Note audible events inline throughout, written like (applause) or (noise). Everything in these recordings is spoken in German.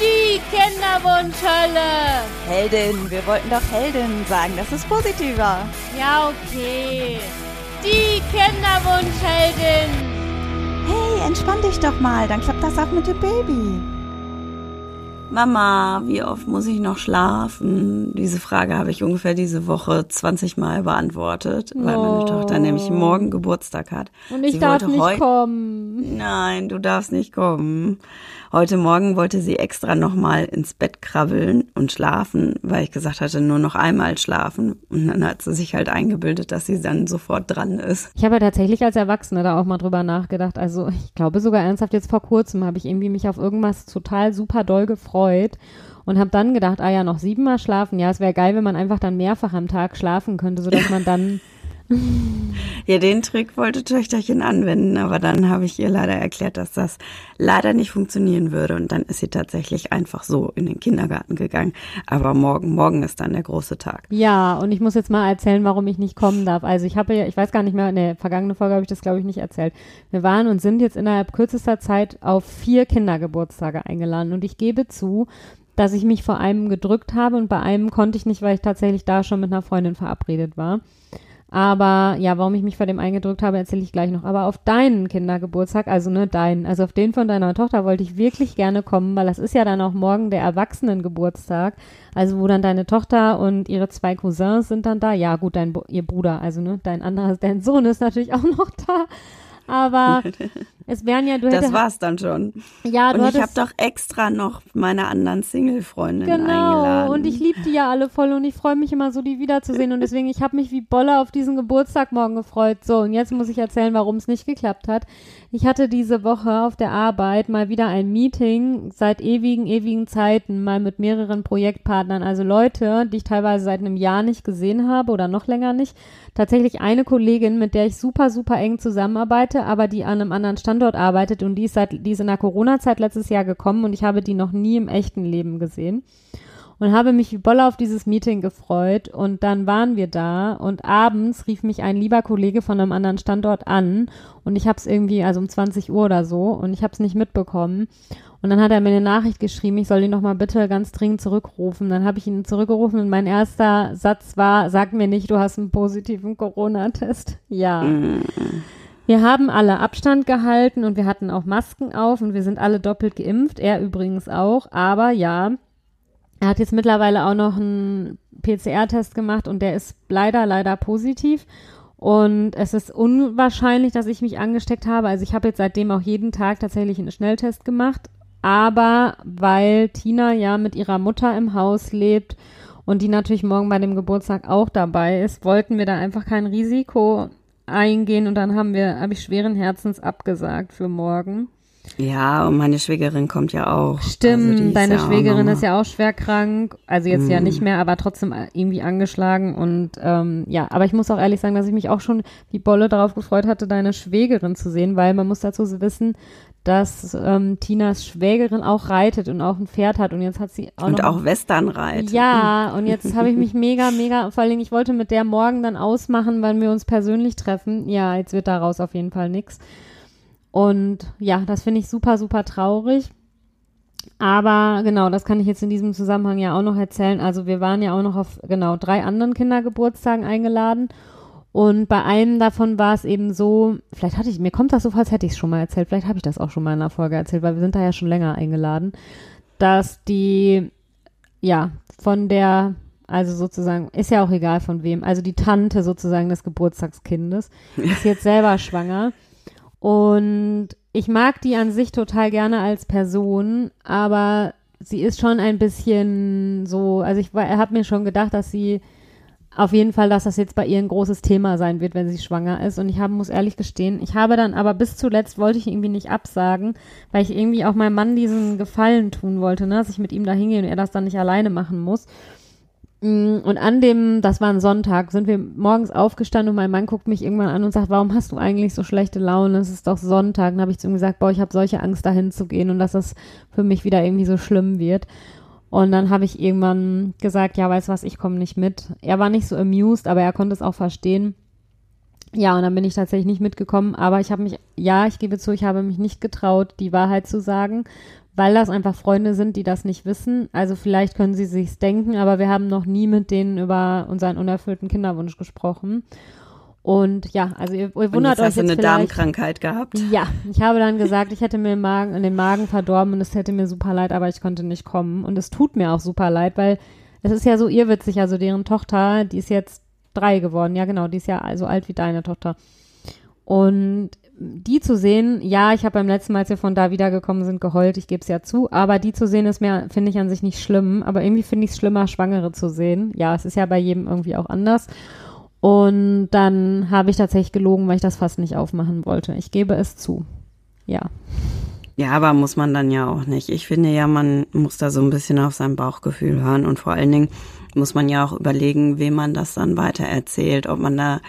Die Kinderwunschhölle. Heldin, wir wollten doch Heldin sagen, das ist positiver. Ja, okay. Die Kinderwunschheldin. Hey, entspann dich doch mal, dann klappt das auch mit dem Baby. Mama, wie oft muss ich noch schlafen? Diese Frage habe ich ungefähr diese Woche 20 Mal beantwortet, weil Oh. meine Tochter nämlich morgen Geburtstag hat. Und ich Sie darf nicht kommen. Nein, du darfst nicht kommen. Heute Morgen wollte sie extra nochmal ins Bett krabbeln und schlafen, weil ich gesagt hatte, nur noch einmal schlafen. Und dann hat sie sich halt eingebildet, dass sie dann sofort dran ist. Ich habe ja tatsächlich als Erwachsene da auch mal drüber nachgedacht. Also ich glaube sogar ernsthaft jetzt vor kurzem habe ich irgendwie mich auf irgendwas total super doll gefreut und habe dann gedacht, ah ja, noch siebenmal schlafen. Ja, es wäre geil, wenn man einfach dann mehrfach am Tag schlafen könnte, sodass man dann (laughs) Ja, den Trick wollte Töchterchen anwenden, aber dann habe ich ihr leider erklärt, dass das leider nicht funktionieren würde. Und dann ist sie tatsächlich einfach so in den Kindergarten gegangen. Aber morgen, morgen ist dann der große Tag. Ja, und ich muss jetzt mal erzählen, warum ich nicht kommen darf. Also ich habe ja, ich weiß gar nicht mehr, in der vergangenen Folge habe ich das, glaube ich, nicht erzählt. Wir waren und sind jetzt innerhalb kürzester Zeit auf vier Kindergeburtstage eingeladen. Und ich gebe zu, dass ich mich vor einem gedrückt habe und bei einem konnte ich nicht, weil ich tatsächlich da schon mit einer Freundin verabredet war. Aber ja, warum ich mich vor dem eingedrückt habe, erzähle ich gleich noch. Aber auf deinen Kindergeburtstag, also ne, deinen, also auf den von deiner Tochter wollte ich wirklich gerne kommen, weil das ist ja dann auch morgen der Erwachsenengeburtstag. Also wo dann deine Tochter und ihre zwei Cousins sind dann da. Ja, gut, dein ihr Bruder, also ne, dein anderer, (laughs) dein Sohn ist natürlich auch noch da. Aber (laughs) es wären ja, du Das war's dann schon. ja, du Und ich habe doch extra noch meine anderen Single-Freundinnen Genau, eingeladen. und ich liebe die ja alle voll und ich freue mich immer so, die wiederzusehen. Und deswegen, ich habe mich wie Bolle auf diesen Geburtstag morgen gefreut. So, und jetzt muss ich erzählen, warum es nicht geklappt hat. Ich hatte diese Woche auf der Arbeit mal wieder ein Meeting seit ewigen, ewigen Zeiten, mal mit mehreren Projektpartnern, also Leute, die ich teilweise seit einem Jahr nicht gesehen habe oder noch länger nicht. Tatsächlich eine Kollegin, mit der ich super, super eng zusammenarbeite, aber die an einem anderen Standort arbeitet und die ist seit, die ist in der Corona-Zeit letztes Jahr gekommen und ich habe die noch nie im echten Leben gesehen und habe mich wie Bolle auf dieses Meeting gefreut und dann waren wir da und abends rief mich ein lieber Kollege von einem anderen Standort an und ich habe es irgendwie, also um 20 Uhr oder so und ich habe es nicht mitbekommen und dann hat er mir eine Nachricht geschrieben, ich soll ihn doch mal bitte ganz dringend zurückrufen. Dann habe ich ihn zurückgerufen und mein erster Satz war, sag mir nicht, du hast einen positiven Corona-Test. Ja. Wir haben alle Abstand gehalten und wir hatten auch Masken auf und wir sind alle doppelt geimpft, er übrigens auch, aber ja, er hat jetzt mittlerweile auch noch einen PCR-Test gemacht und der ist leider, leider positiv. Und es ist unwahrscheinlich, dass ich mich angesteckt habe. Also ich habe jetzt seitdem auch jeden Tag tatsächlich einen Schnelltest gemacht. Aber weil Tina ja mit ihrer Mutter im Haus lebt und die natürlich morgen bei dem Geburtstag auch dabei ist, wollten wir da einfach kein Risiko eingehen und dann haben wir, habe ich schweren Herzens abgesagt für morgen. Ja, und meine Schwägerin kommt ja auch. Stimmt, Also die ist deine ja Schwägerin ist ja auch schwer krank, also jetzt ja Mhm. nicht mehr, aber trotzdem irgendwie angeschlagen und ähm, ja, aber ich muss auch ehrlich sagen, dass ich mich auch schon wie Bolle darauf gefreut hatte, deine Schwägerin zu sehen, weil man muss dazu wissen, dass ähm, Tinas Schwägerin auch reitet und auch ein Pferd hat und jetzt hat sie auch Und auch Westernreit. ja, und jetzt habe ich mich (laughs) mega, mega, vor allen Dingen, ich wollte mit der morgen dann ausmachen, wann wir uns persönlich treffen. Ja, jetzt wird daraus auf jeden Fall nix. Und ja, das finde ich super, super traurig. Aber genau, das kann ich jetzt in diesem Zusammenhang ja auch noch erzählen. Also wir waren ja auch noch auf genau drei anderen Kindergeburtstagen eingeladen. Und bei einem davon war es eben so, vielleicht hatte ich, mir kommt das so, als hätte ich es schon mal erzählt, vielleicht habe ich das auch schon mal in einer Folge erzählt, weil wir sind da ja schon länger eingeladen, dass die, ja, von der, also sozusagen, ist ja auch egal von wem, also die Tante sozusagen des Geburtstagskindes, ist jetzt selber schwanger. Und ich mag die an sich total gerne als Person, aber sie ist schon ein bisschen so, also ich habe mir schon gedacht, dass sie auf jeden Fall, dass das jetzt bei ihr ein großes Thema sein wird, wenn sie schwanger ist. Und ich habe, muss ehrlich gestehen, ich habe dann aber bis zuletzt wollte ich irgendwie nicht absagen, weil ich irgendwie auch meinem Mann diesen Gefallen tun wollte, ne, dass ich mit ihm da hingehe und er das dann nicht alleine machen muss. Mm, Und an dem, das war ein Sonntag, sind wir morgens aufgestanden und mein Mann guckt mich irgendwann an und sagt, warum hast du eigentlich so schlechte Laune? Es ist doch Sonntag. Dann habe ich zu ihm gesagt, boah, ich habe solche Angst, dahin zu gehen und dass das für mich wieder irgendwie so schlimm wird. Und dann habe ich irgendwann gesagt, ja, weißt was, ich komme nicht mit. Er war nicht so amused, aber er konnte es auch verstehen. Ja, und dann bin ich tatsächlich nicht mitgekommen, aber ich habe mich, ja, ich gebe zu, ich habe mich nicht getraut, die Wahrheit zu sagen, weil das einfach Freunde sind, die das nicht wissen. Also vielleicht können sie sich's denken, aber wir haben noch nie mit denen über unseren unerfüllten Kinderwunsch gesprochen. Und ja, also ihr, ihr wundert und jetzt euch hast du jetzt eine vielleicht. Darmkrankheit gehabt. Ja, ich habe dann gesagt, ich hätte mir den Magen, den Magen verdorben und es hätte mir super leid, aber ich konnte nicht kommen. Und es tut mir auch super leid, weil es ist ja so irrwitzig, also deren Tochter, die ist jetzt drei geworden, ja genau, die ist ja so alt wie deine Tochter. Und die zu sehen, ja, ich habe beim letzten Mal, als wir von da wiedergekommen sind, geheult, ich gebe es ja zu, aber die zu sehen ist mir, finde ich an sich nicht schlimm, aber irgendwie finde ich es schlimmer, Schwangere zu sehen. Ja, es ist ja bei jedem irgendwie auch anders. Und dann habe ich tatsächlich gelogen, weil ich das fast nicht aufmachen wollte. Ich gebe es zu. Ja. Ja, aber muss man dann ja auch nicht. Ich finde ja, man muss da so ein bisschen auf sein Bauchgefühl hören und vor allen Dingen muss man ja auch überlegen, wem man das dann weiter erzählt, ob man da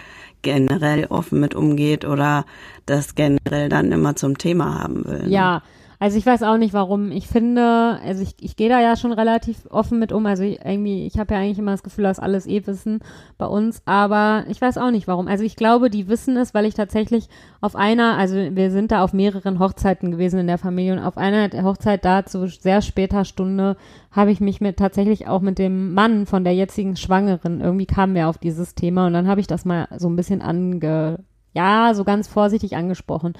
generell offen mit umgeht oder das generell dann immer zum Thema haben will. Ne? Ja, also ich weiß auch nicht warum. Ich finde, also ich, ich gehe da ja schon relativ offen mit um. Also ich, irgendwie, ich habe ja eigentlich immer das Gefühl, dass alles eh wissen bei uns, aber ich weiß auch nicht warum. Also ich glaube, die wissen es, weil ich tatsächlich auf einer, also wir sind da auf mehreren Hochzeiten gewesen in der Familie und auf einer Hochzeit da zu sehr später Stunde habe ich mich mit tatsächlich auch mit dem Mann von der jetzigen Schwangeren, irgendwie kamen wir auf dieses Thema und dann habe ich das mal so ein bisschen ange, ja, so ganz vorsichtig angesprochen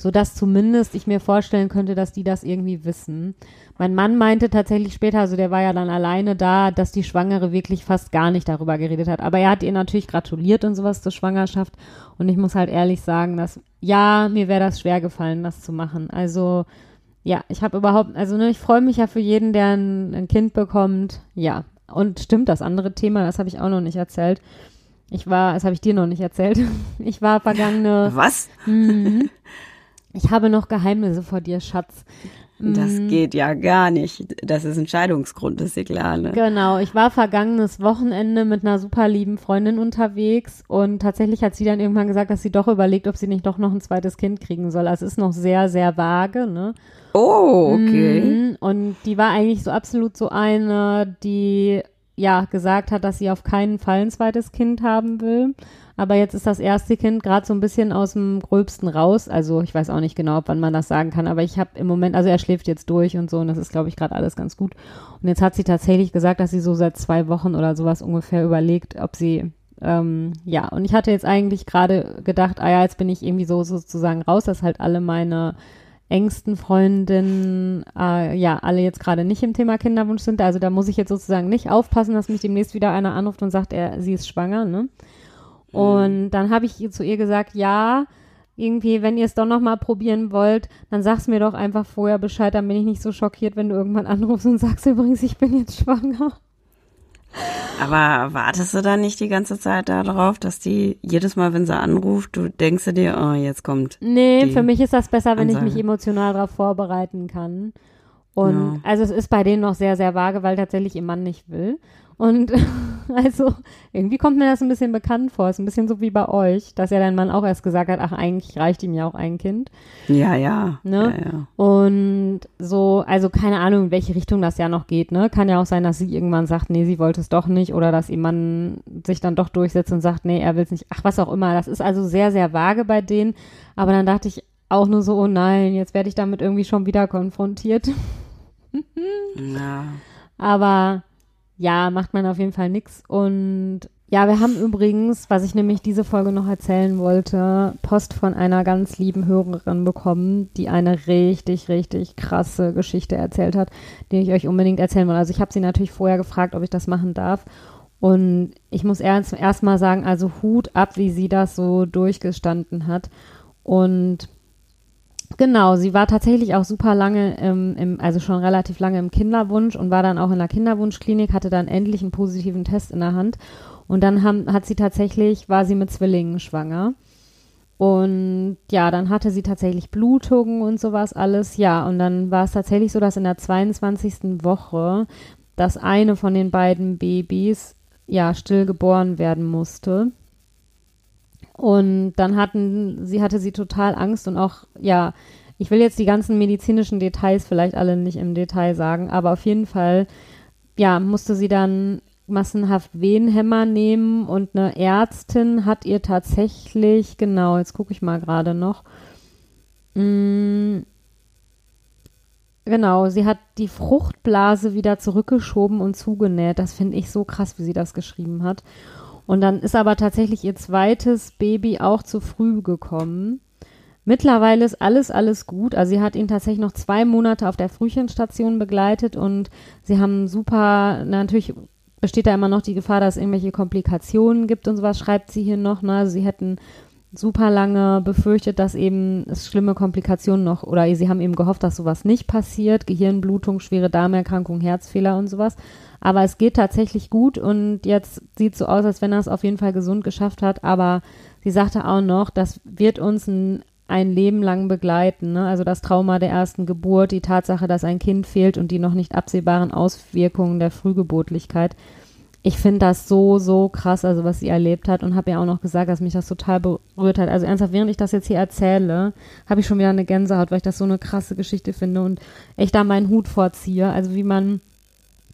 so dass zumindest ich mir vorstellen könnte, dass die das irgendwie wissen. Mein Mann meinte tatsächlich später, also der war ja dann alleine da, dass die Schwangere wirklich fast gar nicht darüber geredet hat. Aber er hat ihr natürlich gratuliert und sowas zur Schwangerschaft. Und ich muss halt ehrlich sagen, dass ja, mir wäre das schwer gefallen, das zu machen. Also ja, ich habe überhaupt, also ne, ich freue mich ja für jeden, der ein, ein Kind bekommt. Ja, und stimmt, das andere Thema, das habe ich auch noch nicht erzählt. Ich war, das habe ich dir noch nicht erzählt. (laughs) Ich war vergangene. Was? Mhm. (laughs) Ich habe noch Geheimnisse vor dir, Schatz. Das Mm, geht ja gar nicht. Das ist ein Scheidungsgrund, ist dir klar, ne? Genau, ich war vergangenes Wochenende mit einer super lieben Freundin unterwegs und tatsächlich hat sie dann irgendwann gesagt, dass sie doch überlegt, ob sie nicht doch noch ein zweites Kind kriegen soll. Also es ist noch sehr, sehr vage, ne? Oh, okay. Mhm. Und die war eigentlich so absolut so eine, die ja gesagt hat, dass sie auf keinen Fall ein zweites Kind haben will. Aber jetzt ist das erste Kind gerade so ein bisschen aus dem Gröbsten raus. Also ich weiß auch nicht genau, wann man das sagen kann, aber ich habe im Moment, also er schläft jetzt durch und so und das ist, glaube ich, gerade alles ganz gut. Und jetzt hat sie tatsächlich gesagt, dass sie so seit zwei Wochen oder sowas ungefähr überlegt, ob sie ähm, ja, und ich hatte jetzt eigentlich gerade gedacht, ah ja, jetzt bin ich irgendwie so sozusagen raus, dass halt alle meine engsten Freundinnen, äh, ja, alle jetzt gerade nicht im Thema Kinderwunsch sind. Also da muss ich jetzt sozusagen nicht aufpassen, dass mich demnächst wieder einer anruft und sagt, er, sie ist schwanger, ne? Und dann habe ich ihr- zu ihr gesagt, ja, irgendwie, wenn ihr es doch noch mal probieren wollt, dann sag's mir doch einfach vorher Bescheid, dann bin ich nicht so schockiert, wenn du irgendwann anrufst und sagst übrigens, ich bin jetzt schwanger. Aber wartest du da nicht die ganze Zeit darauf, dass die jedes Mal, wenn sie anruft, du denkst du dir, oh, jetzt kommt. Nee, für mich ist das besser, wenn ich Ansage. mich emotional darauf vorbereiten kann. Und Ja. also es ist bei denen noch sehr, sehr vage, weil tatsächlich ihr Mann nicht will. Und (laughs) also irgendwie kommt mir das ein bisschen bekannt vor. Ist ein bisschen so wie bei euch, dass ja dein Mann auch erst gesagt hat, ach, eigentlich reicht ihm ja auch ein Kind. Ja, ja. Ne? ja, ja. Und so, also keine Ahnung, in welche Richtung das ja noch geht, ne? Kann ja auch sein, dass sie irgendwann sagt, nee, sie wollte es doch nicht oder dass ihr Mann sich dann doch durchsetzt und sagt, nee, er will es nicht. Ach, was auch immer. Das ist also sehr, sehr vage bei denen. Aber dann dachte ich auch nur so, oh nein, jetzt werde ich damit irgendwie schon wieder konfrontiert. (laughs) ja. Aber ja, macht man auf jeden Fall nix. Und ja, wir haben übrigens, was ich nämlich diese Folge noch erzählen wollte, Post von einer ganz lieben Hörerin bekommen, die eine richtig, richtig krasse Geschichte erzählt hat, die ich euch unbedingt erzählen will. Also ich habe sie natürlich vorher gefragt, ob ich das machen darf. Und ich muss erst erstmal sagen, also Hut ab, wie sie das so durchgestanden hat. Und Genau, sie war tatsächlich auch super lange, im, im, also schon relativ lange im Kinderwunsch und war dann auch in der Kinderwunschklinik, hatte dann endlich einen positiven Test in der Hand. Und dann haben, hat sie tatsächlich, war sie mit Zwillingen schwanger. Und ja, dann hatte sie tatsächlich Blutungen und sowas alles. Ja, und dann war es tatsächlich so, dass in der 22. Woche das eine von den beiden Babys ja still geboren werden musste. Und dann hatten, sie hatte sie total Angst und auch, ja, ich will jetzt die ganzen medizinischen Details vielleicht alle nicht im Detail sagen, aber auf jeden Fall, ja, musste sie dann massenhaft Wehenhämmer nehmen und eine Ärztin hat ihr tatsächlich, genau, jetzt gucke ich mal gerade noch, mm, Genau, sie hat die Fruchtblase wieder zurückgeschoben und zugenäht. Das finde ich so krass, wie sie das geschrieben hat. Und dann ist aber tatsächlich ihr zweites Baby auch zu früh gekommen. Mittlerweile ist alles, alles gut. Also sie hat ihn tatsächlich noch zwei Monate auf der Frühchenstation begleitet und sie haben super, natürlich besteht da immer noch die Gefahr, dass es irgendwelche Komplikationen gibt und sowas, schreibt sie hier noch. Ne? Also sie hätten super lange befürchtet, dass eben es schlimme Komplikationen noch, oder sie haben eben gehofft, dass sowas nicht passiert, Gehirnblutung, schwere Darmerkrankung, Herzfehler und sowas. Aber es geht tatsächlich gut und jetzt sieht so aus, als wenn er es auf jeden Fall gesund geschafft hat. Aber sie sagte auch noch, das wird uns ein, ein Leben lang begleiten. Ne? Also das Trauma der ersten Geburt, die Tatsache, dass ein Kind fehlt und die noch nicht absehbaren Auswirkungen der Frühgeburtlichkeit ich finde das so, so krass, also was sie erlebt hat und habe ja auch noch gesagt, dass mich das total berührt hat. Also ernsthaft, während ich das jetzt hier erzähle, habe ich schon wieder eine Gänsehaut, weil ich das so eine krasse Geschichte finde und echt da meinen Hut vorziehe. Also wie man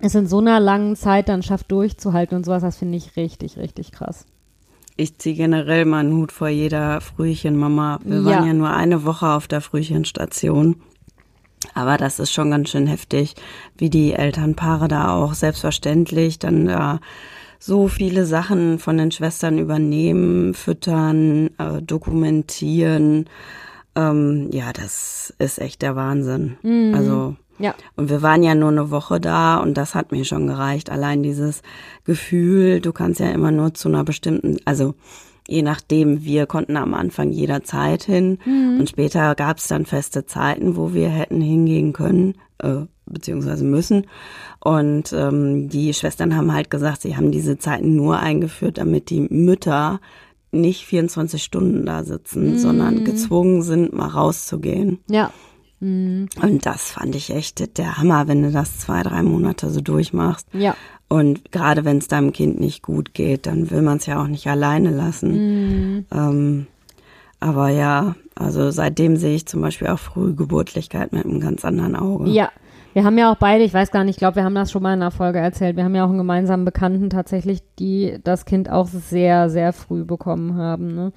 es in so einer langen Zeit dann schafft durchzuhalten und sowas, das finde ich richtig, richtig krass. Ich ziehe generell meinen Hut vor jeder Frühchenmama. Wir ja. waren ja nur eine Woche auf der Frühchenstation. Aber das ist schon ganz schön heftig, wie die Elternpaare da auch selbstverständlich dann da so viele Sachen von den Schwestern übernehmen, füttern, äh, dokumentieren. Ähm, ja, das ist echt der Wahnsinn. Mhm. Also ja. Und wir waren ja nur eine Woche da und das hat mir schon gereicht. Allein dieses Gefühl, du kannst ja immer nur zu einer bestimmten, also je nachdem, wir konnten am Anfang jederzeit hin mhm. und später gab es dann feste Zeiten, wo wir hätten hingehen können, äh, beziehungsweise müssen. Und ähm, die Schwestern haben halt gesagt, sie haben diese Zeiten nur eingeführt, damit die Mütter nicht 24 Stunden da sitzen, mhm. sondern gezwungen sind, mal rauszugehen. Ja. Mhm. Und das fand ich echt der Hammer, wenn du das zwei, drei Monate so durchmachst. Ja. Und gerade wenn es deinem Kind nicht gut geht, dann will man es ja auch nicht alleine lassen. Mhm. Ähm, aber ja, also seitdem sehe ich zum Beispiel auch Frühgeburtlichkeit mit einem ganz anderen Auge. Ja, wir haben ja auch beide, ich weiß gar nicht, ich glaube, wir haben das schon mal in einer Folge erzählt. Wir haben ja auch einen gemeinsamen Bekannten tatsächlich, die das Kind auch sehr, sehr früh bekommen haben. Ne?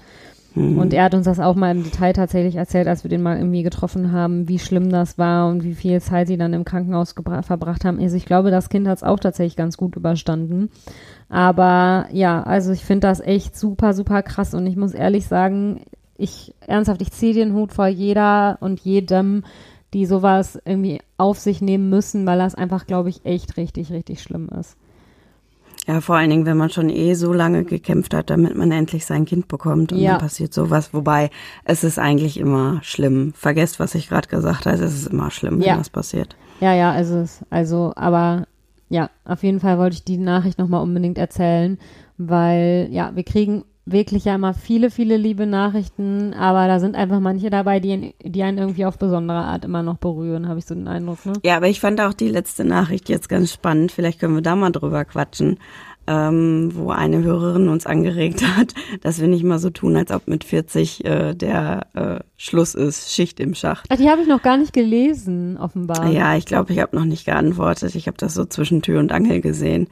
Mhm. Und er hat uns das auch mal im Detail tatsächlich erzählt, als wir den mal irgendwie getroffen haben, wie schlimm das war und wie viel Zeit sie dann im Krankenhaus verbracht haben. Also ich glaube, das Kind hat es auch tatsächlich ganz gut überstanden. Aber ja, also ich finde das echt super, super krass und ich muss ehrlich sagen, ich ernsthaft, ich ziehe den Hut vor jeder und jedem, die sowas irgendwie auf sich nehmen müssen, weil das einfach, glaube ich, echt richtig, richtig schlimm ist. Ja, vor allen Dingen, wenn man schon eh so lange gekämpft hat, damit man endlich sein Kind bekommt und ja. dann passiert sowas. Wobei es ist eigentlich immer schlimm. Vergesst, was ich gerade gesagt habe. Es ist immer schlimm, wenn ja. das passiert. Ja, ja, also also, aber ja, auf jeden Fall wollte ich die Nachricht nochmal unbedingt erzählen, weil ja, wir kriegen wirklich ja immer viele, viele liebe Nachrichten, aber da sind einfach manche dabei, die, die einen irgendwie auf besondere Art immer noch berühren, habe ich so den Eindruck. Ne? Ja, aber ich fand auch die letzte Nachricht jetzt ganz spannend. Vielleicht können wir da mal drüber quatschen. Ähm, wo eine Hörerin uns angeregt hat, (laughs) dass wir nicht mal so tun, als ob mit 40 äh, der äh, Schluss ist, Schicht im Schacht. Ach, die habe ich noch gar nicht gelesen, offenbar. Ja, ich glaube, ich habe noch nicht geantwortet. Ich habe das so zwischen Tür und Angel gesehen.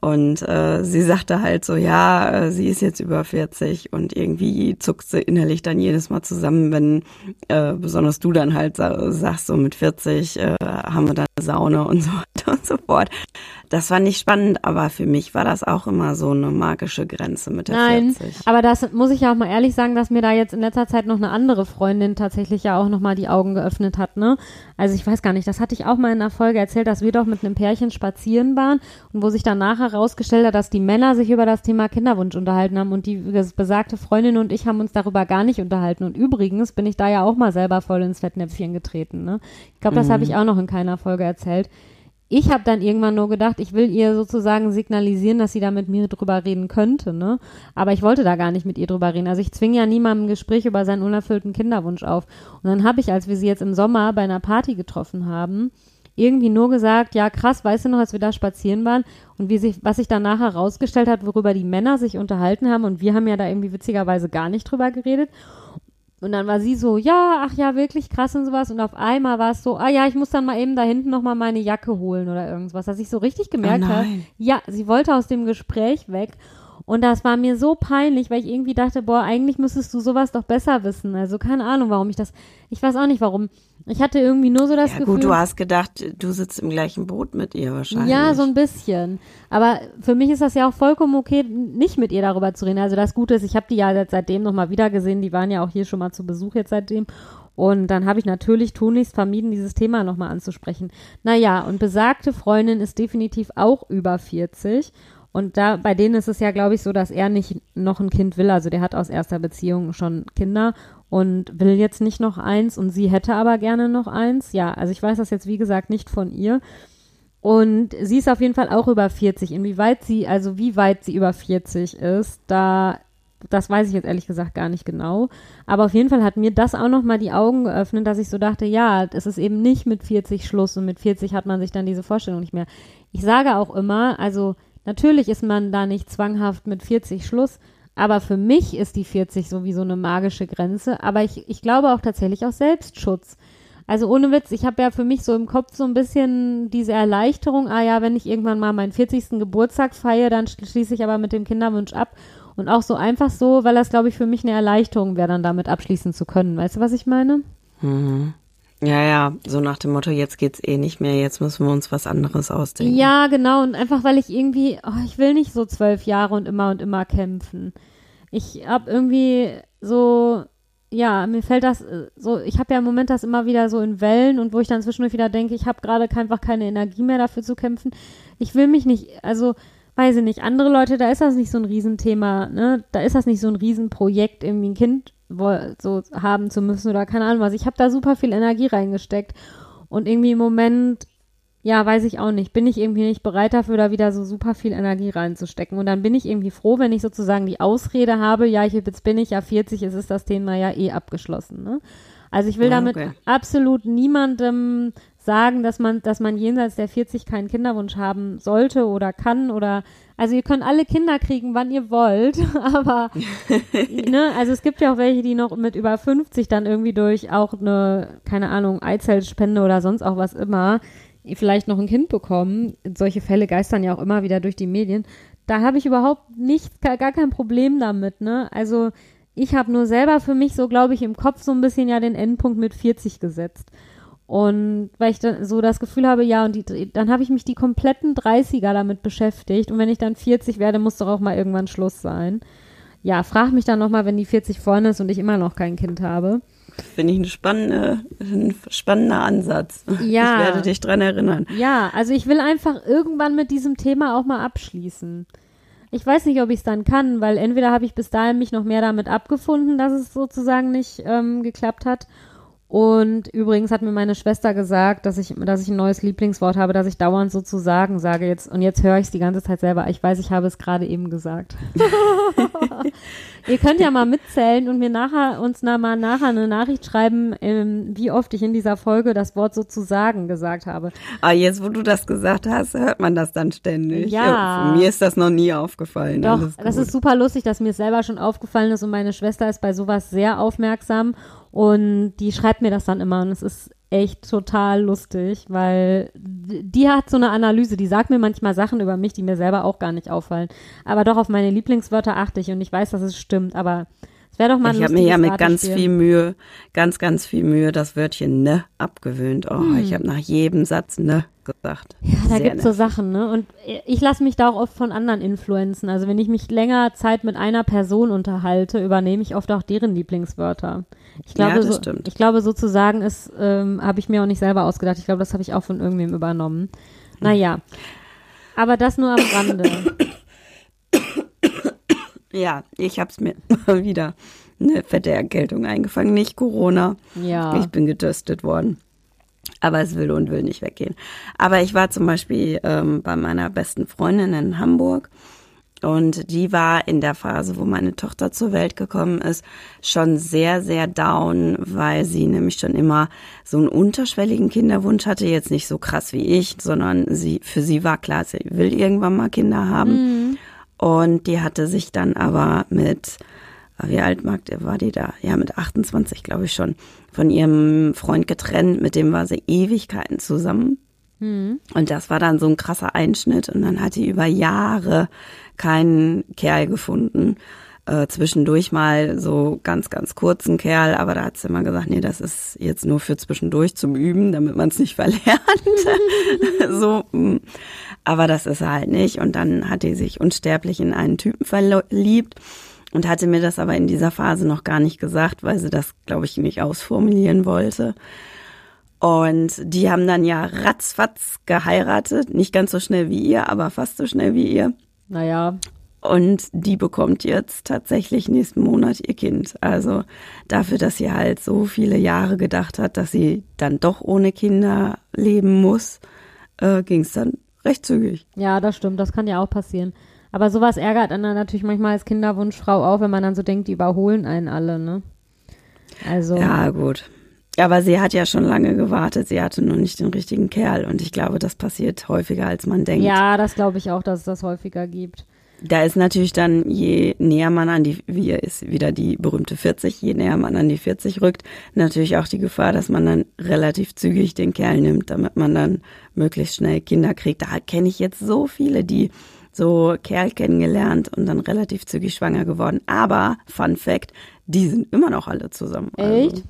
Und äh, sie sagte halt so, ja, äh, sie ist jetzt über 40 und irgendwie zuckt sie innerlich dann jedes Mal zusammen, wenn äh, besonders du dann halt sagst, so mit 40 äh, haben wir dann eine Sauna und so weiter und so fort das war nicht spannend, aber für mich war das auch immer so eine magische Grenze mit der Nein, 40. aber das muss ich ja auch mal ehrlich sagen, dass mir da jetzt in letzter Zeit noch eine andere Freundin tatsächlich ja auch nochmal die Augen geöffnet hat, ne? Also ich weiß gar nicht, das hatte ich auch mal in einer Folge erzählt, dass wir doch mit einem Pärchen spazieren waren und wo sich dann nachher herausgestellt hat, dass die Männer sich über das Thema Kinderwunsch unterhalten haben und die besagte Freundin und ich haben uns darüber gar nicht unterhalten. Und übrigens bin ich da ja auch mal selber voll ins Fettnäpfchen getreten, ne? Ich glaube, das mhm. habe ich auch noch in keiner Folge erzählt ich habe dann irgendwann nur gedacht, ich will ihr sozusagen signalisieren, dass sie da mit mir drüber reden könnte, ne? Aber ich wollte da gar nicht mit ihr drüber reden. Also ich zwinge ja niemandem ein Gespräch über seinen unerfüllten Kinderwunsch auf. Und dann habe ich, als wir sie jetzt im Sommer bei einer Party getroffen haben, irgendwie nur gesagt, ja krass, weißt du noch, als wir da spazieren waren und wie sich, was sich dann nachher herausgestellt hat, worüber die Männer sich unterhalten haben und wir haben ja da irgendwie witzigerweise gar nicht drüber geredet. Und dann war sie so, ja, ach ja, wirklich krass und sowas. Und auf einmal war es so, ah ja, ich muss dann mal eben da hinten nochmal meine Jacke holen oder irgendwas, dass ich so richtig gemerkt oh habe, ja, sie wollte aus dem Gespräch weg. Und das war mir so peinlich, weil ich irgendwie dachte, boah, eigentlich müsstest du sowas doch besser wissen. Also keine Ahnung, warum ich das, ich weiß auch nicht warum. Ich hatte irgendwie nur so das ja, Gefühl. Gut, du hast gedacht, du sitzt im gleichen Boot mit ihr wahrscheinlich. Ja, so ein bisschen. Aber für mich ist das ja auch vollkommen okay, nicht mit ihr darüber zu reden. Also das Gute ist, ich habe die ja seitdem nochmal wieder gesehen. Die waren ja auch hier schon mal zu Besuch jetzt seitdem. Und dann habe ich natürlich tunlichst vermieden, dieses Thema nochmal anzusprechen. Naja, und besagte Freundin ist definitiv auch über 40. Und da, bei denen ist es ja, glaube ich, so, dass er nicht noch ein Kind will. Also der hat aus erster Beziehung schon Kinder und will jetzt nicht noch eins und sie hätte aber gerne noch eins. Ja, also ich weiß das jetzt, wie gesagt, nicht von ihr. Und sie ist auf jeden Fall auch über 40. Inwieweit sie, also wie weit sie über 40 ist, da, das weiß ich jetzt ehrlich gesagt gar nicht genau. Aber auf jeden Fall hat mir das auch nochmal die Augen geöffnet, dass ich so dachte, ja, es ist eben nicht mit 40 Schluss und mit 40 hat man sich dann diese Vorstellung nicht mehr. Ich sage auch immer, also Natürlich ist man da nicht zwanghaft mit 40 Schluss, aber für mich ist die 40 sowieso eine magische Grenze. Aber ich, ich glaube auch tatsächlich aus Selbstschutz. Also ohne Witz, ich habe ja für mich so im Kopf so ein bisschen diese Erleichterung, ah ja, wenn ich irgendwann mal meinen 40. Geburtstag feiere, dann schließe ich aber mit dem Kinderwunsch ab. Und auch so einfach so, weil das, glaube ich, für mich eine Erleichterung wäre, dann damit abschließen zu können. Weißt du, was ich meine? Mhm. Ja, ja, so nach dem Motto, jetzt geht's eh nicht mehr, jetzt müssen wir uns was anderes ausdenken. Ja, genau, und einfach weil ich irgendwie, oh, ich will nicht so zwölf Jahre und immer und immer kämpfen. Ich hab irgendwie so, ja, mir fällt das äh, so, ich habe ja im Moment das immer wieder so in Wellen und wo ich dann zwischendurch wieder denke, ich habe gerade einfach keine Energie mehr dafür zu kämpfen. Ich will mich nicht, also weiß ich nicht, andere Leute, da ist das nicht so ein Riesenthema, ne? Da ist das nicht so ein Riesenprojekt, irgendwie ein Kind so haben zu müssen oder keine Ahnung was. Ich habe da super viel Energie reingesteckt und irgendwie im Moment, ja, weiß ich auch nicht, bin ich irgendwie nicht bereit dafür, da wieder so super viel Energie reinzustecken. Und dann bin ich irgendwie froh, wenn ich sozusagen die Ausrede habe, ja, ich, jetzt bin ich ja 40, es ist das Thema ja eh abgeschlossen. Ne? Also ich will ja, damit okay. absolut niemandem sagen, dass man, dass man jenseits der 40 keinen Kinderwunsch haben sollte oder kann oder also ihr könnt alle Kinder kriegen, wann ihr wollt, (laughs) aber (laughs) ne, also es gibt ja auch welche, die noch mit über 50 dann irgendwie durch auch eine, keine Ahnung, Eizellspende oder sonst auch was immer, vielleicht noch ein Kind bekommen. Solche Fälle geistern ja auch immer wieder durch die Medien. Da habe ich überhaupt nicht, gar kein Problem damit, ne? Also ich habe nur selber für mich so, glaube ich, im Kopf so ein bisschen ja den Endpunkt mit 40 gesetzt. Und weil ich dann so das Gefühl habe, ja, und die, dann habe ich mich die kompletten 30er damit beschäftigt. Und wenn ich dann 40 werde, muss doch auch mal irgendwann Schluss sein. Ja, frag mich dann nochmal, wenn die 40 vorne ist und ich immer noch kein Kind habe. Finde ich eine spannende, ein spannender Ansatz. Ja. Ich werde dich dran erinnern. Ja, also ich will einfach irgendwann mit diesem Thema auch mal abschließen. Ich weiß nicht, ob ich es dann kann, weil entweder habe ich bis dahin mich noch mehr damit abgefunden, dass es sozusagen nicht ähm, geklappt hat, und übrigens hat mir meine Schwester gesagt, dass ich, dass ich ein neues Lieblingswort habe, das ich dauernd so zu sagen sage jetzt. Und jetzt höre ich es die ganze Zeit selber. Ich weiß, ich habe es gerade eben gesagt. (laughs) Ihr könnt ja mal mitzählen und mir nachher uns na, mal nachher eine Nachricht schreiben, ähm, wie oft ich in dieser Folge das Wort sozusagen gesagt habe. Ah, jetzt, wo du das gesagt hast, hört man das dann ständig. Ja. ja mir ist das noch nie aufgefallen. Doch, das ist super lustig, dass mir es selber schon aufgefallen ist und meine Schwester ist bei sowas sehr aufmerksam und die schreibt mir das dann immer und es ist echt total lustig, weil die hat so eine Analyse, die sagt mir manchmal Sachen über mich, die mir selber auch gar nicht auffallen. Aber doch auf meine Lieblingswörter achte ich und ich weiß, dass es stimmt, aber es wäre doch mal ein Ich habe mir ja mit ganz viel Mühe, ganz, ganz viel Mühe das Wörtchen ne abgewöhnt. Oh, hm. ich habe nach jedem Satz ne gesagt. Ja, da gibt es so Sachen, ne? Und ich lasse mich da auch oft von anderen influenzen. Also wenn ich mich länger Zeit mit einer Person unterhalte, übernehme ich oft auch deren Lieblingswörter. Ich glaube, ja, das so, stimmt. ich glaube sozusagen ist, ähm, habe ich mir auch nicht selber ausgedacht. Ich glaube, das habe ich auch von irgendwem übernommen. Naja. Aber das nur am Rande. Ja, ich habe es mir mal (laughs) wieder eine fette Erkältung eingefangen, nicht Corona. Ja. Ich bin getestet worden. Aber es will und will nicht weggehen. Aber ich war zum Beispiel ähm, bei meiner besten Freundin in Hamburg und die war in der Phase, wo meine Tochter zur Welt gekommen ist, schon sehr, sehr down, weil sie nämlich schon immer so einen unterschwelligen Kinderwunsch hatte. Jetzt nicht so krass wie ich, sondern sie, für sie war klar, sie will irgendwann mal Kinder haben. Mhm. Und die hatte sich dann aber mit, wie alt war die da? Ja, mit 28, glaube ich schon, von ihrem Freund getrennt. Mit dem war sie Ewigkeiten zusammen. Mhm. Und das war dann so ein krasser Einschnitt. Und dann hat die über Jahre keinen Kerl gefunden. Äh, zwischendurch mal so ganz, ganz kurzen Kerl, aber da hat sie immer gesagt, nee, das ist jetzt nur für zwischendurch zum Üben, damit man es nicht (laughs) verlernt. (laughs) so, mm. aber das ist er halt nicht. Und dann hat die sich unsterblich in einen Typen verliebt und hatte mir das aber in dieser Phase noch gar nicht gesagt, weil sie das, glaube ich, nicht ausformulieren wollte. Und die haben dann ja ratzfatz geheiratet, nicht ganz so schnell wie ihr, aber fast so schnell wie ihr. Naja. Und die bekommt jetzt tatsächlich nächsten Monat ihr Kind. Also dafür, dass sie halt so viele Jahre gedacht hat, dass sie dann doch ohne Kinder leben muss, äh, ging es dann recht zügig. Ja, das stimmt. Das kann ja auch passieren. Aber sowas ärgert einen natürlich manchmal als Kinderwunschfrau auch, wenn man dann so denkt, die überholen einen alle, ne? Also. Ja, gut. Aber sie hat ja schon lange gewartet. Sie hatte nur nicht den richtigen Kerl. Und ich glaube, das passiert häufiger, als man denkt. Ja, das glaube ich auch, dass es das häufiger gibt. Da ist natürlich dann, je näher man an die, wie ist wieder die berühmte 40, je näher man an die 40 rückt, natürlich auch die Gefahr, dass man dann relativ zügig den Kerl nimmt, damit man dann möglichst schnell Kinder kriegt. Da kenne ich jetzt so viele, die so Kerl kennengelernt und dann relativ zügig schwanger geworden. Aber, Fun Fact, die sind immer noch alle zusammen. Also Echt?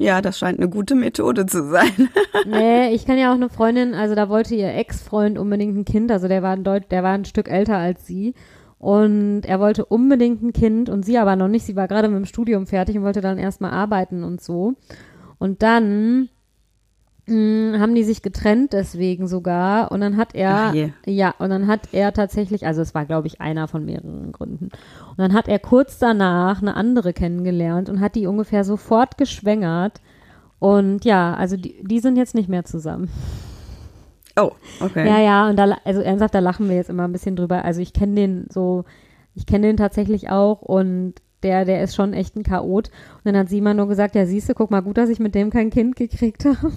Ja, das scheint eine gute Methode zu sein. (laughs) nee, ich kann ja auch eine Freundin, also da wollte ihr Ex-Freund unbedingt ein Kind, also der war ein Deut der war ein Stück älter als sie. Und er wollte unbedingt ein Kind und sie aber noch nicht. Sie war gerade mit dem Studium fertig und wollte dann erstmal arbeiten und so. Und dann mh, haben die sich getrennt deswegen sogar. Und dann hat er ja und dann hat er tatsächlich also es war glaube ich einer von mehreren Gründen. Und dann hat er kurz danach eine andere kennengelernt und hat die ungefähr sofort geschwängert. Und ja also die die sind jetzt nicht mehr zusammen. Oh okay. Ja ja und da also ernsthaft da lachen wir jetzt immer ein bisschen drüber. Also ich kenne den so ich kenne den tatsächlich auch und der, der ist schon echt ein Chaot. Und dann hat sie immer nur gesagt, ja, siehst du, guck mal, gut, dass ich mit dem kein Kind gekriegt (laughs) habe.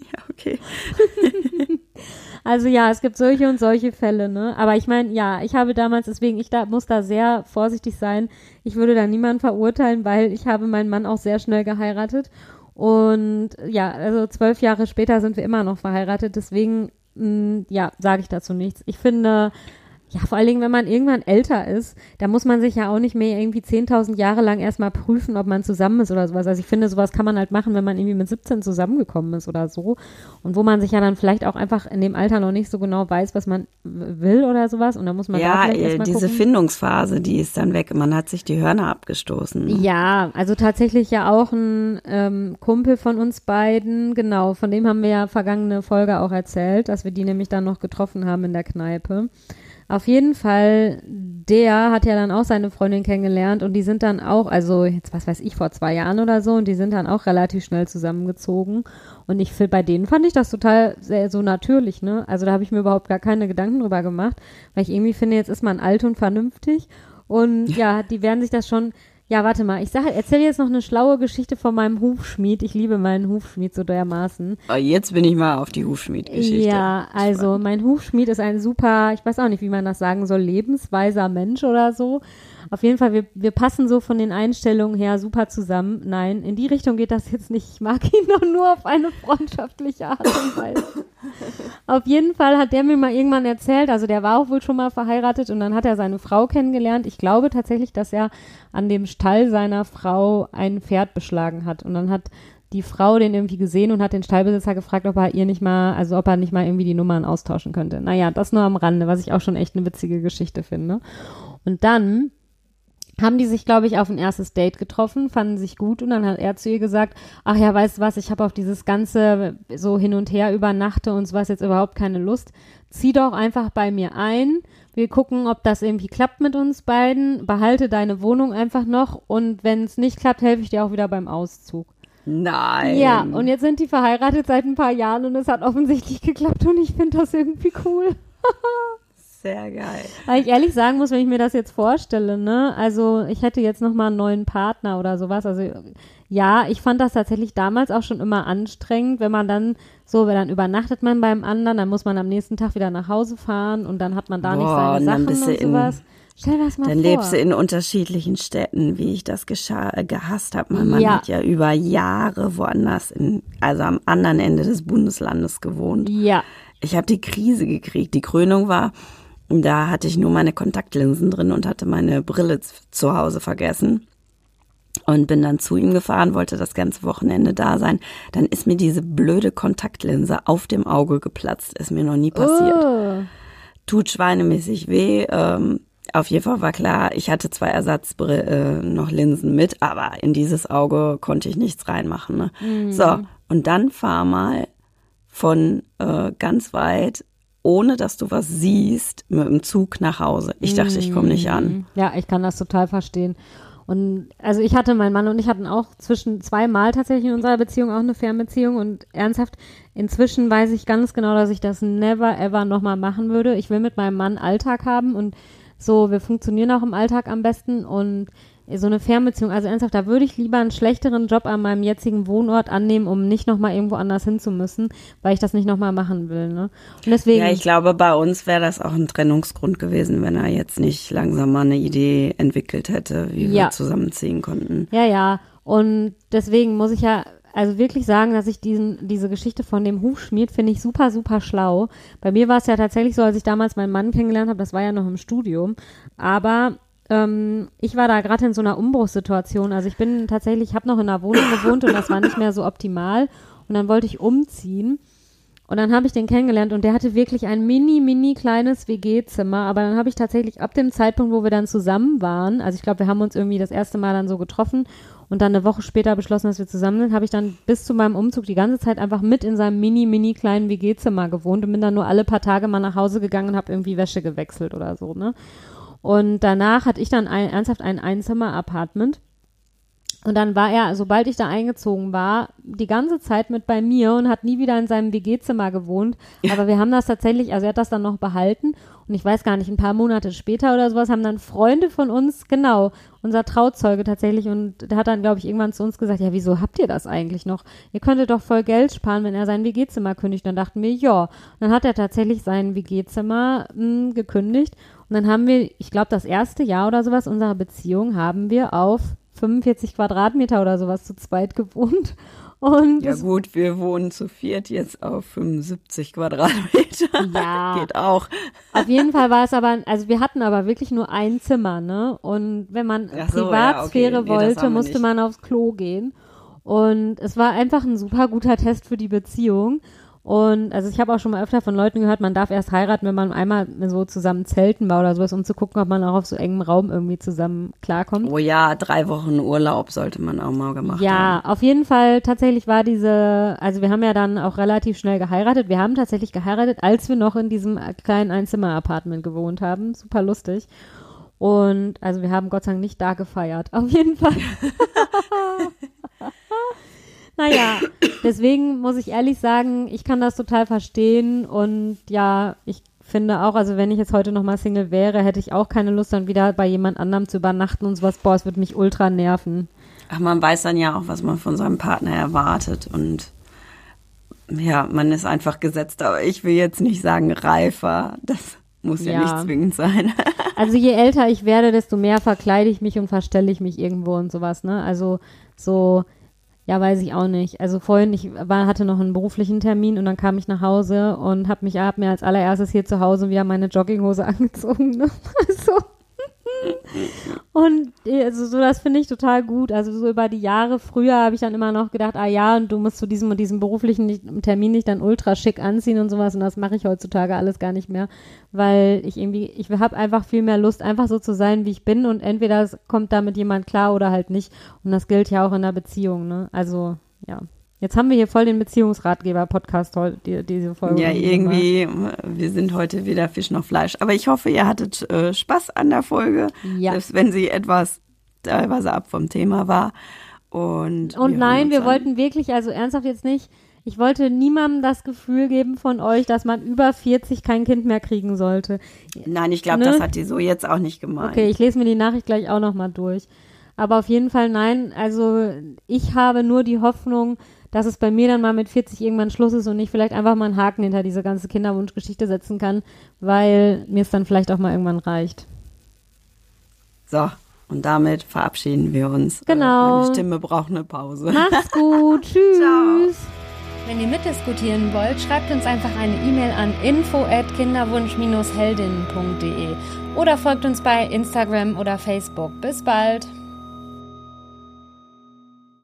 ja, okay. (laughs) also ja, es gibt solche und solche Fälle, ne? Aber ich meine, ja, ich habe damals, deswegen, ich da, muss da sehr vorsichtig sein. Ich würde da niemanden verurteilen, weil ich habe meinen Mann auch sehr schnell geheiratet. Und ja, also zwölf Jahre später sind wir immer noch verheiratet. Deswegen, mh, mm, ja, sage ich dazu nichts. Ich finde, ja, vor allen Dingen, wenn man irgendwann älter ist, da muss man sich ja auch nicht mehr irgendwie 10.000 Jahre lang erstmal prüfen, ob man zusammen ist oder sowas. Also ich finde, sowas kann man halt machen, wenn man irgendwie mit 17 zusammengekommen ist oder so. Und wo man sich ja dann vielleicht auch einfach in dem Alter noch nicht so genau weiß, was man will oder sowas. Und da muss man ja, da äh, diese gucken. Findungsphase, die ist dann weg. Man hat sich die Hörner abgestoßen. Ne? Ja, also tatsächlich ja auch ein ähm, Kumpel von uns beiden, genau, von dem haben wir ja vergangene Folge auch erzählt, dass wir die nämlich dann noch getroffen haben in der Kneipe. Auf jeden Fall, der hat ja dann auch seine Freundin kennengelernt und die sind dann auch, also jetzt was weiß ich, vor zwei Jahren oder so, und die sind dann auch relativ schnell zusammengezogen. Und ich finde, bei denen fand ich das total sehr so natürlich, ne? Also da habe ich mir überhaupt gar keine Gedanken drüber gemacht, weil ich irgendwie finde, jetzt ist man alt und vernünftig. Und ja, die werden sich das schon, ja, warte mal, ich erzähle jetzt noch eine schlaue Geschichte von meinem Hufschmied. Ich liebe meinen Hufschmied so dermaßen. Oh, jetzt bin ich mal auf die Hufschmied-Geschichte. Ja, also mein Hufschmied ist ein super, ich weiß auch nicht, wie man das sagen soll, lebensweiser Mensch oder so. Auf jeden Fall, wir, wir passen so von den Einstellungen her super zusammen. Nein, in die Richtung geht das jetzt nicht. Ich mag (laughs) ihn doch nur auf eine freundschaftliche Art und Weise. auf jeden Fall hat der mir mal irgendwann erzählt, also der war auch wohl schon mal verheiratet und dann hat er seine Frau kennengelernt. Ich glaube tatsächlich, dass er an dem Stall seiner Frau ein Pferd beschlagen hat. Und dann hat die Frau den irgendwie gesehen und hat den Stallbesitzer gefragt, ob er ihr nicht mal, also ob er nicht mal irgendwie die Nummern austauschen könnte. Naja, das nur am Rande, was ich auch schon echt eine witzige Geschichte finde. Und dann haben die sich, glaube ich, auf ein erstes Date getroffen, fanden sich gut und dann hat er zu ihr gesagt, ach ja, weißt du was, ich habe auf dieses ganze so hin und her übernachte und sowas jetzt überhaupt keine Lust. Zieh doch einfach bei mir ein. Wir gucken, ob das irgendwie klappt mit uns beiden. Behalte deine Wohnung einfach noch und wenn es nicht klappt, helfe ich dir auch wieder beim Auszug. Nein. Ja, und jetzt sind die verheiratet seit ein paar Jahren und es hat offensichtlich geklappt und ich finde das irgendwie cool. (laughs) Sehr geil. Weil ich ehrlich sagen muss, wenn ich mir das jetzt vorstelle, ne, also ich hätte jetzt nochmal einen neuen Partner oder sowas, also ja, ich fand das tatsächlich damals auch schon immer anstrengend, wenn man dann so, wenn dann übernachtet man beim anderen, dann muss man am nächsten Tag wieder nach Hause fahren und dann hat man da Boah, nicht seine Sachen und sowas. In, Stell das mal dann vor. lebst du in unterschiedlichen Städten, wie ich das äh, gehasst habe. Mein Mann ja. hat ja über Jahre woanders, in, also am anderen Ende des Bundeslandes gewohnt. Ja. Ich habe die Krise gekriegt. Die Krönung war, da hatte ich nur meine Kontaktlinsen drin und hatte meine Brille zu Hause vergessen und bin dann zu ihm gefahren, wollte das ganze Wochenende da sein. Dann ist mir diese blöde Kontaktlinse auf dem Auge geplatzt. Ist mir noch nie passiert. Oh. Tut schweinemäßig weh. Ähm, auf jeden Fall war klar, ich hatte zwei Ersatzbrille, äh, noch Linsen mit, aber in dieses Auge konnte ich nichts reinmachen. Ne? Mhm. So, und dann fahr mal von äh, ganz weit, ohne dass du was siehst, mit dem Zug nach Hause. Ich dachte, ich komme nicht an. Mhm. Ja, ich kann das total verstehen. Und also ich hatte, mein Mann und ich hatten auch zwischen zweimal tatsächlich in unserer Beziehung auch eine Fernbeziehung und ernsthaft, inzwischen weiß ich ganz genau, dass ich das never ever nochmal machen würde. Ich will mit meinem Mann Alltag haben und so, wir funktionieren auch im Alltag am besten und so eine Fernbeziehung, also ernsthaft, da würde ich lieber einen schlechteren Job an meinem jetzigen Wohnort annehmen, um nicht nochmal irgendwo anders hin zu müssen, weil ich das nicht nochmal machen will. Ne? Und deswegen. Ja, ich glaube, bei uns wäre das auch ein Trennungsgrund gewesen, wenn er jetzt nicht langsam mal eine Idee entwickelt hätte, wie ja. wir zusammenziehen konnten. Ja, ja. Und deswegen muss ich ja also wirklich sagen, dass ich diesen, diese Geschichte von dem Hufschmied finde ich super, super schlau. Bei mir war es ja tatsächlich so, als ich damals meinen Mann kennengelernt habe, das war ja noch im Studium, aber ähm, ich war da gerade in so einer Umbruchssituation. Also ich bin tatsächlich, ich habe noch in einer Wohnung gewohnt und das war nicht mehr so optimal und dann wollte ich umziehen. Und dann habe ich den kennengelernt und der hatte wirklich ein mini, mini kleines WG-Zimmer. Aber dann habe ich tatsächlich ab dem Zeitpunkt, wo wir dann zusammen waren, also ich glaube, wir haben uns irgendwie das erste Mal dann so getroffen und dann eine Woche später beschlossen, dass wir zusammen sind, habe ich dann bis zu meinem Umzug die ganze Zeit einfach mit in seinem mini, mini kleinen WG-Zimmer gewohnt und bin dann nur alle paar Tage mal nach Hause gegangen und habe irgendwie Wäsche gewechselt oder so, ne? Und danach hatte ich dann ein, ernsthaft ein Einzimmer-Apartment. Und dann war er, sobald ich da eingezogen war, die ganze Zeit mit bei mir und hat nie wieder in seinem WG-Zimmer gewohnt. Aber wir haben das tatsächlich, also er hat das dann noch behalten und ich weiß gar nicht, ein paar Monate später oder sowas haben dann Freunde von uns, genau, unser Trauzeuge tatsächlich, und der hat dann, glaube ich, irgendwann zu uns gesagt, ja, wieso habt ihr das eigentlich noch? Ihr könntet doch voll Geld sparen, wenn er sein WG-Zimmer kündigt. Dann dachten wir, ja. Und dann hat er tatsächlich sein WG-Zimmer hm, gekündigt. Und dann haben wir, ich glaube, das erste Jahr oder sowas unserer Beziehung haben wir auf 45 Quadratmeter oder sowas zu zweit gewohnt. Und ja gut, wir wohnen zu viert jetzt auf 75 Quadratmeter. Ja. (laughs) Geht auch. Auf jeden Fall war es aber, also wir hatten aber wirklich nur ein Zimmer, ne? Und wenn man so, Privatsphäre ja, okay. nee, wollte, musste man aufs Klo gehen. Und es war einfach ein super guter Test für die Beziehung. Und also ich habe auch schon mal öfter von Leuten gehört, man darf erst heiraten, wenn man einmal so zusammen zelten war oder sowas, um zu gucken, ob man auch auf so engem Raum irgendwie zusammen klarkommt. Oh ja, drei Wochen Urlaub sollte man auch mal gemacht ja, haben. Ja, auf jeden Fall tatsächlich war diese, also wir haben ja dann auch relativ schnell geheiratet. Wir haben tatsächlich geheiratet, als wir noch in diesem kleinen Einzimmer-Apartment gewohnt haben. Super lustig. Und also wir haben Gott sei Dank nicht da gefeiert. Auf jeden Fall. (laughs) (laughs) Naja, deswegen muss ich ehrlich sagen, ich kann das total verstehen und ja, ich finde auch, also wenn ich jetzt heute nochmal Single wäre, hätte ich auch keine Lust, dann wieder bei jemand anderem zu übernachten und sowas. Boah, es würde mich ultra nerven. Ach, man weiß dann ja auch, was man von seinem Partner erwartet und ja, man ist einfach gesetzt, aber ich will jetzt nicht sagen reifer. Das muss ja, ja nicht zwingend sein. (laughs) also je älter ich werde, desto mehr verkleide ich mich und verstelle ich mich irgendwo und sowas, ne? Also so ja, weiß ich auch nicht. Also vorhin, ich war, hatte noch einen beruflichen Termin und dann kam ich nach Hause und habe mich, hab mir als allererstes hier zu Hause wieder meine Jogginghose (laughs) angezogen. Ne? Also, und also so, das finde ich total gut. Also so über die Jahre früher habe ich dann immer noch gedacht, ah ja, und du musst zu diesem und diesem beruflichen Termin nicht dann ultra schick anziehen und sowas. Und das mache ich heutzutage alles gar nicht mehr, weil ich irgendwie, ich habe einfach viel mehr Lust, einfach so zu sein, wie ich bin. Und entweder kommt damit jemand klar oder halt nicht. Und das gilt ja auch in der Beziehung, ne? Also, ja. Jetzt haben wir hier voll den Beziehungsratgeber-Podcast heute, die, diese Folge. Ja, irgendwie, wir sind heute wieder Fisch noch Fleisch. Aber ich hoffe, ihr hattet äh, Spaß an der Folge. Ja. Selbst wenn sie etwas teilweise ab vom Thema war. Und, und nein, wir an. wollten wirklich, also ernsthaft jetzt nicht, ich wollte niemandem das Gefühl geben von euch, dass man über 40 kein Kind mehr kriegen sollte. Nein, ich glaube, ne? das hat die so jetzt auch nicht gemeint. Okay, ich lese mir die Nachricht gleich auch nochmal durch. Aber auf jeden Fall nein. Also ich habe nur die Hoffnung, dass es bei mir dann mal mit 40 irgendwann Schluss ist und ich vielleicht einfach mal einen Haken hinter diese ganze Kinderwunschgeschichte setzen kann, weil mir es dann vielleicht auch mal irgendwann reicht. So, und damit verabschieden wir uns. Genau. Meine Stimme braucht eine Pause. Mach's (laughs) gut. Tschüss. Ciao. Wenn ihr mitdiskutieren wollt, schreibt uns einfach eine E-Mail an info@kinderwunsch-heldinnen.de oder folgt uns bei Instagram oder Facebook. Bis bald.